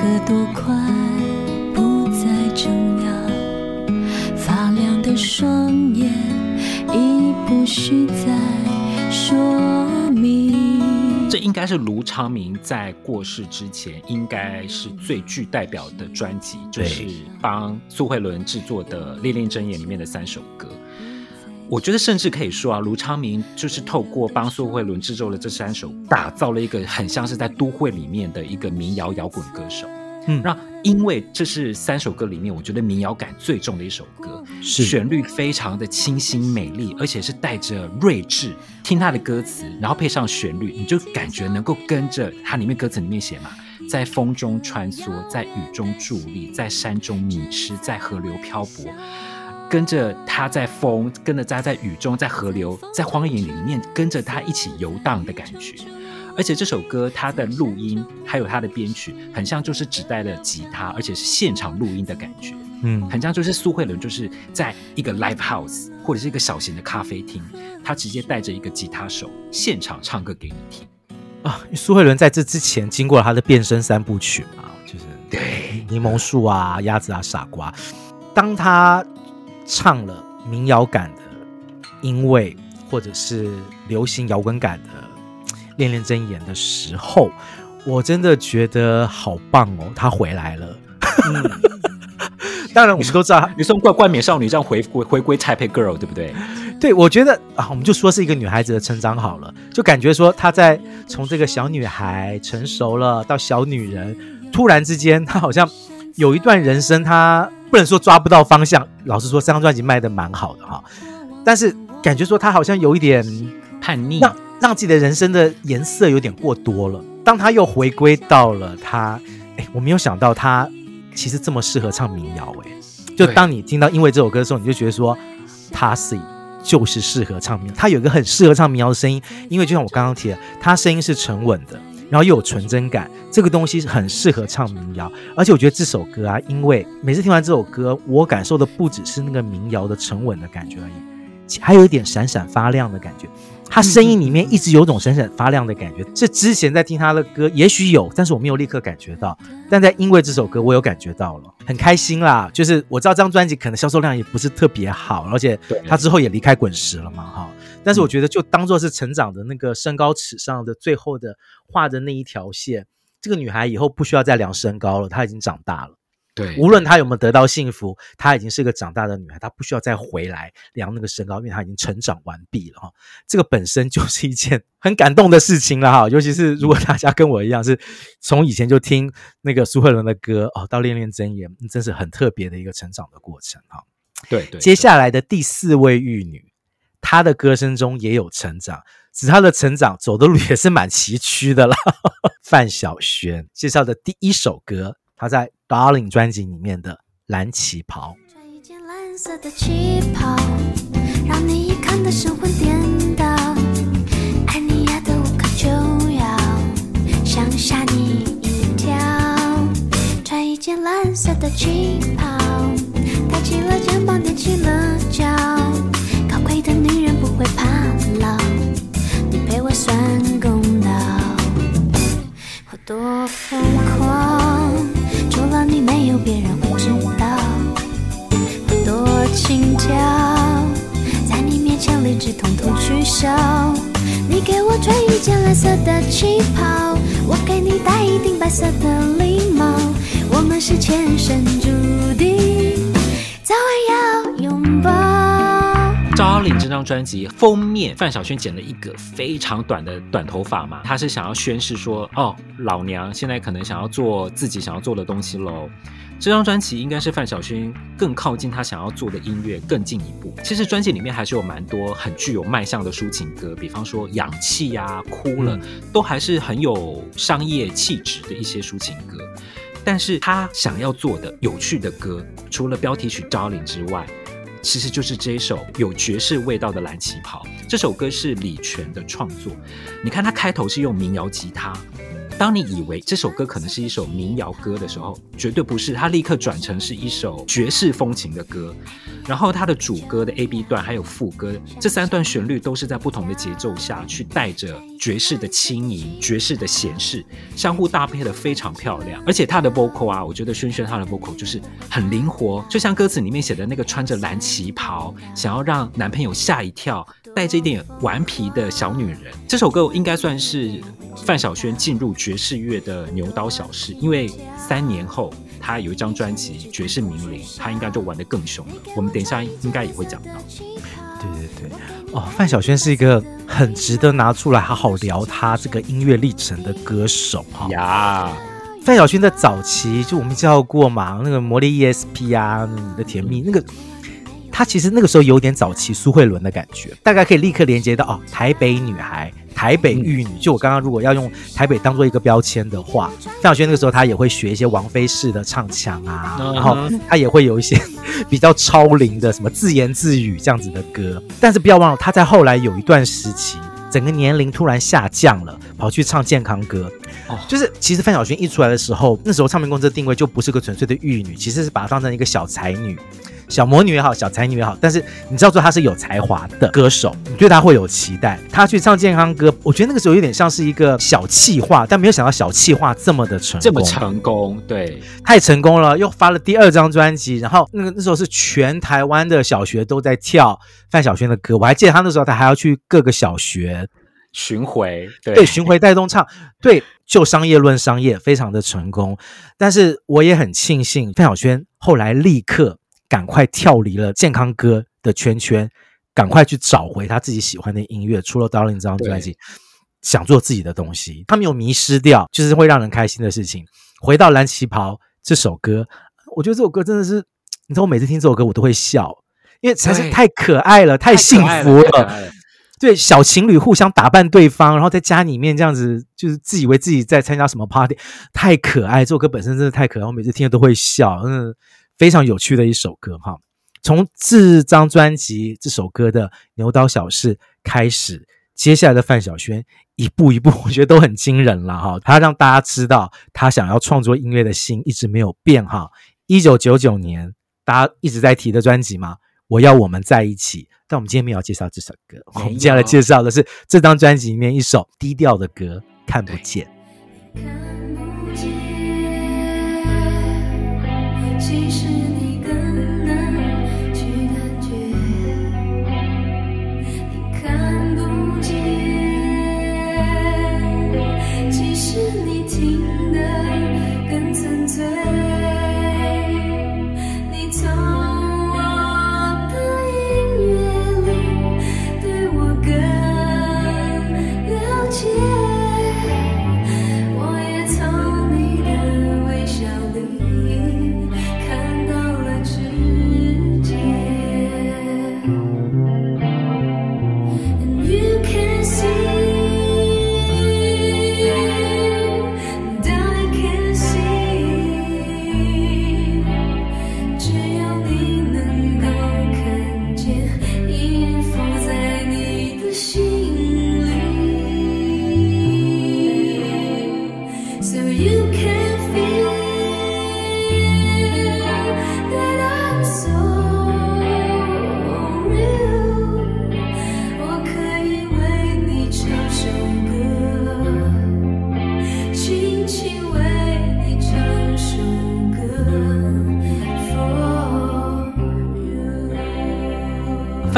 银河多快不再重要，发亮的双眼已不需再说明。这应该是卢昌明在过世之前，应该是最具代表的专辑，就是帮苏慧伦制作的《恋恋真言》里面的三首歌。我觉得甚至可以说啊，卢昌明就是透过帮苏慧伦制作了这三首，打造了一个很像是在都会里面的一个民谣摇滚歌手。嗯，那因为这是三首歌里面，我觉得民谣感最重的一首歌，是旋律非常的清新美丽，而且是带着睿智。听他的歌词，然后配上旋律，你就感觉能够跟着它里面歌词里面写嘛，在风中穿梭，在雨中伫立，在山中迷失，在河流漂泊，跟着他在风，跟着他在雨中，在河流，在荒野里面，跟着他一起游荡的感觉。而且这首歌它的录音还有它的编曲，很像就是只带了吉他，而且是现场录音的感觉，嗯，很像就是苏慧伦就是在一个 live house 或者是一个小型的咖啡厅，他直接带着一个吉他手现场唱歌给你听啊。苏慧伦在这之前经过了他的变身三部曲嘛，就是对柠檬树啊、鸭子啊、傻瓜。当他唱了民谣感的，因为或者是流行摇滚感的。恋恋真言的时候，我真的觉得好棒哦，她回来了。嗯、当然，我们都知道，你说怪冠冕少女这样回归回归 Taipei Girl，对不对？对，我觉得啊，我们就说是一个女孩子的成长好了，就感觉说她在从这个小女孩成熟了到小女人，突然之间她好像有一段人生，她不能说抓不到方向。老实说，这张专辑卖的蛮好的哈，但是感觉说他好像有一点叛逆。让让自己的人生的颜色有点过多了。当他又回归到了他，哎，我没有想到他其实这么适合唱民谣。哎，就当你听到《因为》这首歌的时候，你就觉得说他是就是适合唱民谣。他有一个很适合唱民谣的声音，因为就像我刚刚提的，他声音是沉稳的，然后又有纯真感，这个东西很适合唱民谣。而且我觉得这首歌啊，因为每次听完这首歌，我感受的不只是那个民谣的沉稳的感觉而已，还有一点闪闪发亮的感觉。他声音里面一直有种闪闪发亮的感觉，这之前在听他的歌也许有，但是我没有立刻感觉到。但在因为这首歌，我有感觉到了，很开心啦。就是我知道这张专辑可能销售量也不是特别好，而且他之后也离开滚石了嘛，哈。但是我觉得就当做是成长的那个身高尺上的最后的画的那一条线，这个女孩以后不需要再量身高了，她已经长大了。对，无论她有没有得到幸福，她已经是个长大的女孩，她不需要再回来量那个身高，因为她已经成长完毕了哈。这个本身就是一件很感动的事情了哈。尤其是如果大家跟我一样，是从以前就听那个苏慧伦的歌哦，到恋恋真言，真是很特别的一个成长的过程哈。对对，对，接下来的第四位玉女，她的歌声中也有成长，只是她的成长走的路也是蛮崎岖的了。范晓萱介绍的第一首歌。他在《Darling》专辑里面的蓝旗袍。穿一件蓝色的旗袍，让你一看的神魂颠倒。爱你爱的无可救药，想吓你一跳。穿一件蓝色的旗袍，抬起了肩膀，踮起了脚。高贵的女人不会怕老，你陪我算公道。我多疯狂。没有别人会知道，我多轻佻，在你面前理智统统取消。你给我穿一件蓝色的旗袍，我给你戴一顶白色的礼帽，我们是前生注定，早晚要拥抱。Darling》这张专辑封面，范晓萱剪了一个非常短的短头发嘛，她是想要宣示说，哦，老娘现在可能想要做自己想要做的东西喽。这张专辑应该是范晓萱更靠近她想要做的音乐更进一步。其实专辑里面还是有蛮多很具有卖相的抒情歌，比方说《氧气》呀、《哭了》，都还是很有商业气质的一些抒情歌。但是她想要做的有趣的歌，除了标题曲《Darling》之外，其实就是这一首有爵士味道的蓝旗袍。这首歌是李泉的创作。你看，他开头是用民谣吉他。当你以为这首歌可能是一首民谣歌的时候，绝对不是，它立刻转成是一首爵士风情的歌。然后它的主歌的 A B 段还有副歌这三段旋律都是在不同的节奏下去带着爵士的轻盈、爵士的闲适，相互搭配的非常漂亮。而且他的 vocal 啊，我觉得轩轩他的 vocal 就是很灵活，就像歌词里面写的那个穿着蓝旗袍，想要让男朋友吓一跳，带着一点顽皮的小女人。这首歌应该算是范晓萱进入爵士乐的牛刀小试，因为三年后她有一张专辑《爵士名伶》，她应该就玩得更凶了。我们等一下应该也会讲到。对对对，哦，范晓萱是一个很值得拿出来好好聊她这个音乐历程的歌手哈。呀，范晓萱的早期就我们介绍过嘛，那个魔力 ESP 啊，你的甜蜜那个。她其实那个时候有点早期苏慧伦的感觉，大概可以立刻连接到哦，台北女孩、台北玉女。就我刚刚如果要用台北当做一个标签的话，范晓萱那个时候她也会学一些王菲式的唱腔啊，然后她也会有一些比较超龄的什么自言自语这样子的歌。但是不要忘了，她在后来有一段时期，整个年龄突然下降了，跑去唱健康歌。哦，就是其实范晓萱一出来的时候，那时候唱片公司的定位就不是个纯粹的玉女，其实是把她当成一个小才女。小魔女也好，小才女也好，但是你知道说她是有才华的歌手，你对她会有期待。她去唱健康歌，我觉得那个时候有点像是一个小气化，但没有想到小气化这么的成功，这么成功，对，太成功了。又发了第二张专辑，然后那个那时候是全台湾的小学都在跳范晓萱的歌，我还记得她那时候她还要去各个小学巡回，对，对巡回带动唱，对，就商业论商业，非常的成功。但是我也很庆幸范晓萱后来立刻。赶快跳离了健康歌的圈圈，赶快去找回他自己喜欢的音乐。除了《Darling》这张专辑，想做自己的东西，他没有迷失掉，就是会让人开心的事情。回到《蓝旗袍》这首歌，我觉得这首歌真的是，你知道，我每次听这首歌，我都会笑，因为实在是太可爱了，太幸福了。了对，小情侣互相打扮对方，然后在家里面这样子，就是自以为自己在参加什么 party，太可爱。这首歌本身真的太可爱，我每次听了都会笑，嗯。非常有趣的一首歌哈，从这张专辑这首歌的牛刀小试开始，接下来的范晓萱一步一步，我觉得都很惊人了哈。他让大家知道他想要创作音乐的心一直没有变哈。一九九九年，大家一直在提的专辑嘛，我要我们在一起。但我们今天没有介绍这首歌，我们接下来介绍的是这张专辑里面一首低调的歌，看不见。范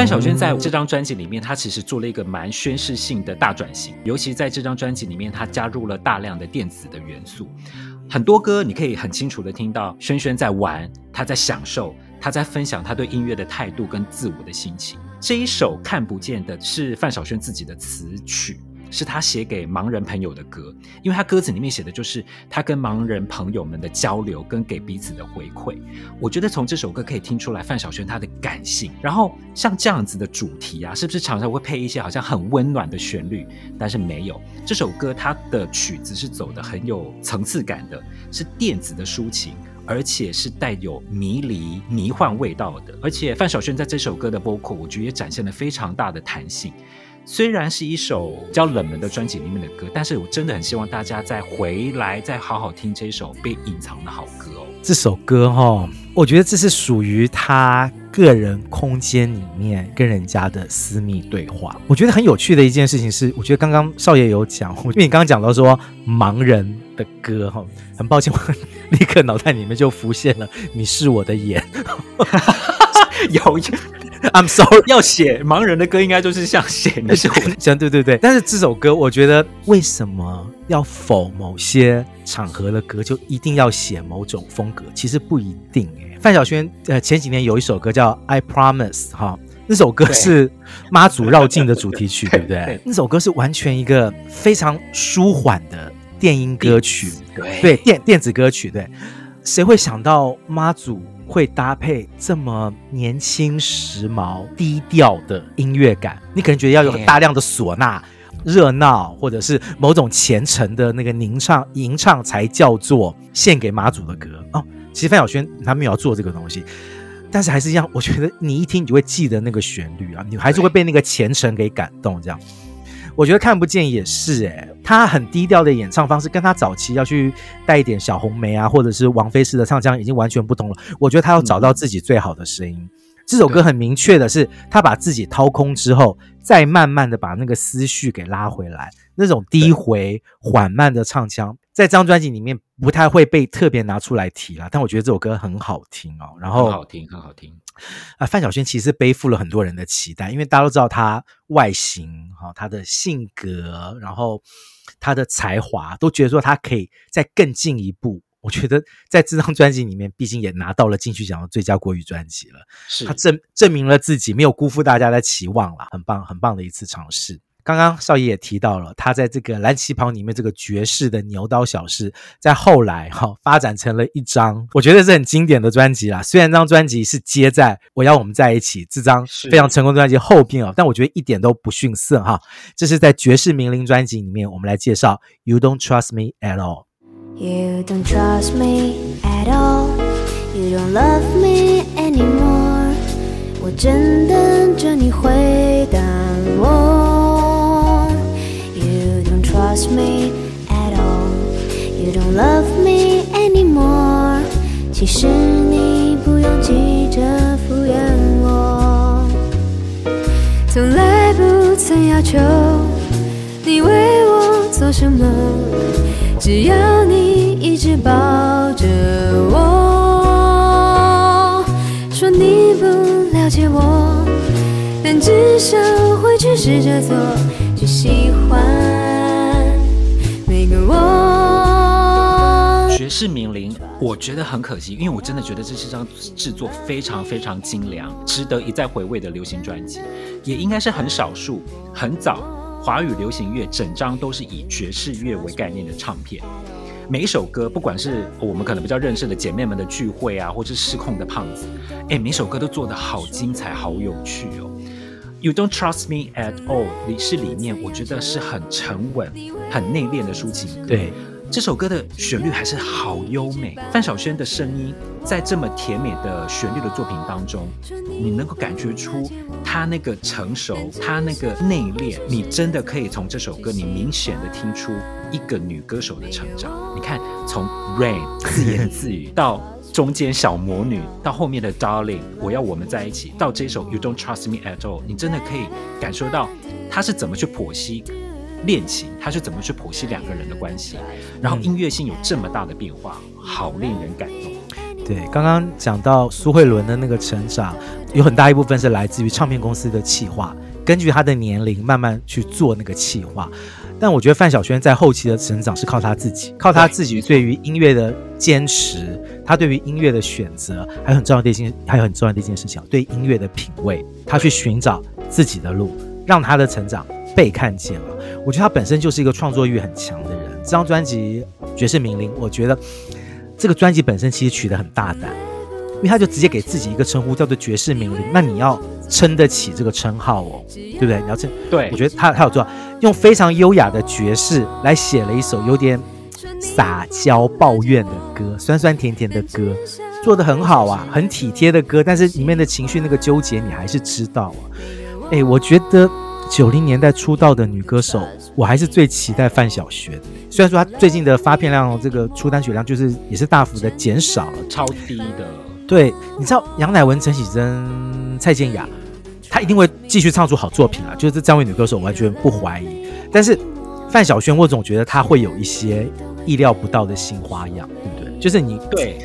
范晓萱在这张专辑里面，她其实做了一个蛮宣示性的大转型，尤其在这张专辑里面，她加入了大量的电子的元素。很多歌你可以很清楚的听到萱萱在玩，她在享受，她在分享她对音乐的态度跟自我的心情。这一首看不见的是范晓萱自己的词曲。是他写给盲人朋友的歌，因为他歌词里面写的就是他跟盲人朋友们的交流跟给彼此的回馈。我觉得从这首歌可以听出来范晓萱她的感性。然后像这样子的主题啊，是不是常常会配一些好像很温暖的旋律？但是没有，这首歌它的曲子是走的很有层次感的，是电子的抒情，而且是带有迷离迷幻味道的。而且范晓萱在这首歌的 vocal，我觉得也展现了非常大的弹性。虽然是一首比较冷门的专辑里面的歌，但是我真的很希望大家再回来，再好好听这首被隐藏的好歌哦。这首歌哈、哦，我觉得这是属于他个人空间里面跟人家的私密对话。我觉得很有趣的一件事情是，我觉得刚刚少爷有讲，因为你刚刚讲到说盲人的歌哈，很抱歉，我立刻脑袋里面就浮现了“你是我的眼”，有。I'm sorry，要写盲人的歌，应该就是像写那首，像对对对。但是这首歌，我觉得为什么要否某些场合的歌就一定要写某种风格？其实不一定哎。范晓萱呃前几年有一首歌叫《I Promise》哈，那首歌是妈祖绕境的主题曲，对，不对，对？那首歌是完全一个非常舒缓的电音歌曲，对对电电子歌曲，对。谁会想到妈祖？会搭配这么年轻、时髦、低调的音乐感，你可能觉得要有大量的唢呐、热闹，或者是某种虔诚的那个吟唱、吟唱才叫做献给妈祖的歌哦。其实范晓萱他没有要做这个东西，但是还是一样，我觉得你一听你就会记得那个旋律啊，你还是会被那个虔诚给感动，这样。我觉得看不见也是诶、欸，他很低调的演唱方式，跟他早期要去带一点小红梅啊，或者是王菲式的唱腔已经完全不同了。我觉得他要找到自己最好的声音。嗯、这首歌很明确的是，他把自己掏空之后，再慢慢的把那个思绪给拉回来，那种低回缓慢的唱腔，在这张专辑里面不太会被特别拿出来提了。但我觉得这首歌很好听哦，然后很好听，很好听。啊，范晓萱其实背负了很多人的期待，因为大家都知道她外形哈，她的性格，然后她的才华，都觉得说她可以再更进一步。我觉得在这张专辑里面，毕竟也拿到了金曲奖的最佳国语专辑了，是她证证明了自己，没有辜负大家的期望了，很棒，很棒的一次尝试。刚刚少爷也提到了，他在这个蓝旗袍里面这个爵士的牛刀小试，在后来哈、哦、发展成了一张，我觉得是很经典的专辑啦。虽然这张专辑是接在《我要我们在一起》这张非常成功的专辑后边哦，但我觉得一点都不逊色哈。这是在爵士名伶专辑里面，我们来介绍《You Don't Trust Me at All》。You don't trust me at all. You don't love me anymore. 我正等着你回答我。Trust me at all. You don't love me anymore. 其实你不用急着敷衍我，从来不曾要求你为我做什么，只要你一直抱着我。说你不了解我，但至少会去试着做，去喜欢。爵士名伶，我觉得很可惜，因为我真的觉得这是张制作非常非常精良、值得一再回味的流行专辑，也应该是很少数很早华语流行乐整张都是以爵士乐为概念的唱片。每一首歌，不管是我们可能比较认识的姐妹们的聚会啊，或是失控的胖子，哎，每首歌都做得好精彩、好有趣哦。You don't trust me at all，里是里面，我觉得是很沉稳、很内敛的抒情歌。对，这首歌的旋律还是好优美。范晓萱的声音在这么甜美的旋律的作品当中，你能够感觉出她那个成熟，她那个内敛。你真的可以从这首歌，你明显的听出一个女歌手的成长。你看，从 Rain 自言自语 到。中间小魔女到后面的 Darling，我要我们在一起，到这首 You Don't Trust Me at All，你真的可以感受到她是怎么去剖析恋情，他是怎么去剖析两个人的关系，然后音乐性有这么大的变化，好令人感动。对，刚刚讲到苏慧伦的那个成长，有很大一部分是来自于唱片公司的企划，根据他的年龄慢慢去做那个企划。但我觉得范晓萱在后期的成长是靠她自己，靠她自己对于音乐的坚持，她对于音乐的选择，还有很重要的一件，还有很重要的一件事情，对音乐的品味，她去寻找自己的路，让她的成长被看见了。我觉得他本身就是一个创作欲很强的人。这张专辑《绝世名伶》，我觉得这个专辑本身其实取得很大胆，因为他就直接给自己一个称呼叫做“绝世名伶”。那你要撑得起这个称号哦，对不对？你要撑。对，我觉得他他有做到，用非常优雅的爵士来写了一首有点撒娇抱怨的歌，酸酸甜甜的歌，做的很好啊，很体贴的歌。但是里面的情绪那个纠结，你还是知道啊。哎，我觉得。九零年代出道的女歌手，我还是最期待范晓萱。虽然说她最近的发片量，这个出单曲量就是也是大幅的减少了，超低的。对，你知道杨乃文、陈绮贞、蔡健雅，她一定会继续唱出好作品啊！就是这三位女歌手，我完全不怀疑。但是范晓萱，我总觉得她会有一些意料不到的新花样，对不对？就是你对，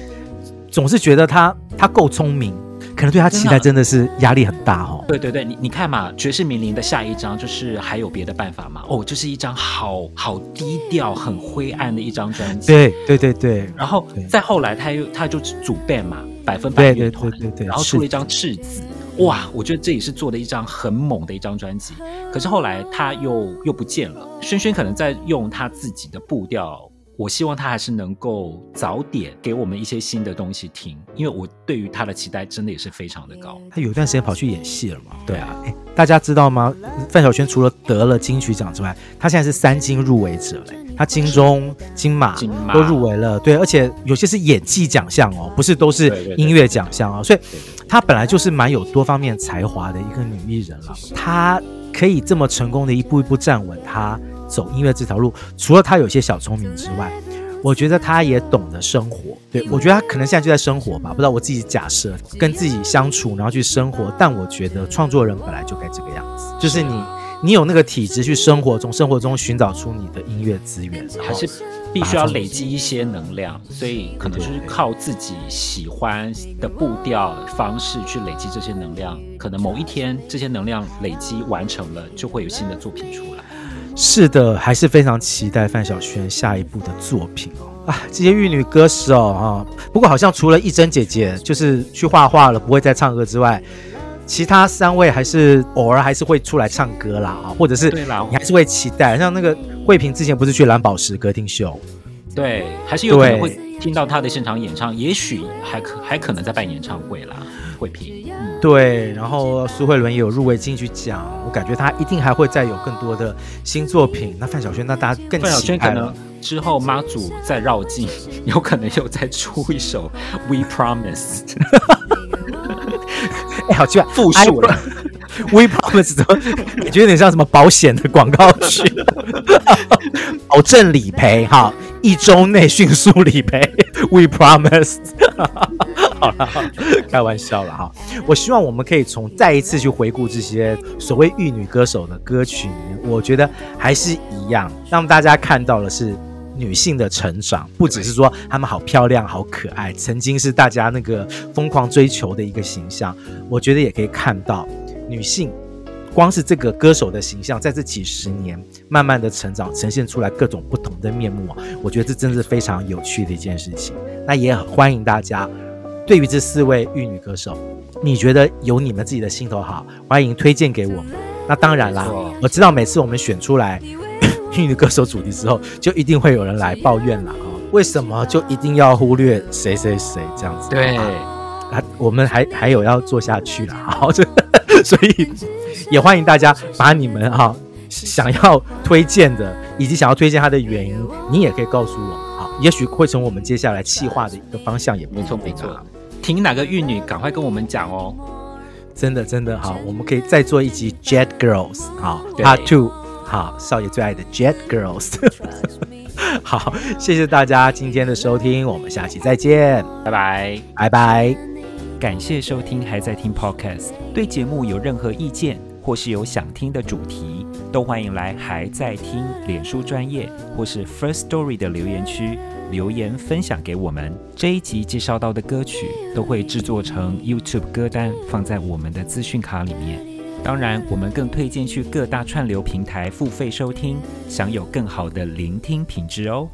总是觉得她她够聪明。可能对他期待真的是压力很大哦。对对对，你你看嘛，《爵士名伶》的下一张就是还有别的办法吗？哦，就是一张好好低调、很灰暗的一张专辑。对对对对。然后再后来，他又他就组 band 嘛，百分百乐团。对对对对对。然后出了一张《赤子》，哇，我觉得这也是做的一张很猛的一张专辑。可是后来他又又不见了。轩轩可能在用他自己的步调。我希望他还是能够早点给我们一些新的东西听，因为我对于他的期待真的也是非常的高。他有一段时间跑去演戏了嘛？对啊，哎，大家知道吗？范晓萱除了得了金曲奖之外，她现在是三金入围者嘞，他金钟、金马都入围了。对，而且有些是演技奖项哦，不是都是音乐奖项哦。所以，她本来就是蛮有多方面才华的一个女艺人了。她可以这么成功的一步一步站稳她。走音乐这条路，除了他有些小聪明之外，我觉得他也懂得生活。对，我觉得他可能现在就在生活吧，不知道我自己假设跟自己相处，然后去生活。但我觉得创作人本来就该这个样子，就是你你有那个体质去生活中，生活中寻找出你的音乐资源，还是必须要累积一些能量，所以可能就是靠自己喜欢的步调方式去累积这些能量。可能某一天这些能量累积完成了，就会有新的作品出来。是的，还是非常期待范晓萱下一部的作品哦。啊，这些玉女歌手啊，不过好像除了一真姐姐就是去画画了，不会再唱歌之外，其他三位还是偶尔还是会出来唱歌啦啊，或者是你还是会期待。像那个慧萍之前不是去蓝宝石歌厅秀，对，还是有可能会听到她的现场演唱，也许还可还可能在办演唱会啦。慧萍，嗯，对，然后苏慧伦也有入围金曲奖，我感觉她一定还会再有更多的新作品。那范晓萱，那大家更期待了。范晓萱可能之后妈祖再绕境，有可能又再出一首《We Promise》。哎，好奇怪，复数了。We Promise 怎么感觉有点像什么保险的广告曲？保证理赔，哈，一周内迅速理赔。We Promise。开玩笑了哈。我希望我们可以从再一次去回顾这些所谓玉女歌手的歌曲里面，我觉得还是一样，让大家看到的是女性的成长，不只是说她们好漂亮、好可爱，曾经是大家那个疯狂追求的一个形象。我觉得也可以看到女性，光是这个歌手的形象，在这几十年慢慢的成长，呈现出来各种不同的面目。我觉得这真是非常有趣的一件事情。那也欢迎大家。对于这四位玉女歌手，你觉得有你们自己的心头好，欢迎推荐给我们。那当然啦，我知道每次我们选出来 玉女歌手主题之后，就一定会有人来抱怨了啊！为什么就一定要忽略谁谁谁这样子？对，啊，我们还还有要做下去了，好，所以也欢迎大家把你们哈想要推荐的，以及想要推荐他的原因，你也可以告诉我。也许会成我们接下来企划的一个方向，也没错没错。听哪个玉女，赶快跟我们讲哦！真的真的好，我们可以再做一集 Jet Girls 好，Part Two 好，少爷最爱的 Jet Girls。好，谢谢大家今天的收听，我们下期再见，拜拜拜拜。感谢收听，还在听 Podcast，对节目有任何意见，或是有想听的主题，都欢迎来还在听脸书专业或是 First Story 的留言区留言分享给我们。这一集介绍到的歌曲都会制作成 YouTube 歌单，放在我们的资讯卡里面。当然，我们更推荐去各大串流平台付费收听，享有更好的聆听品质哦。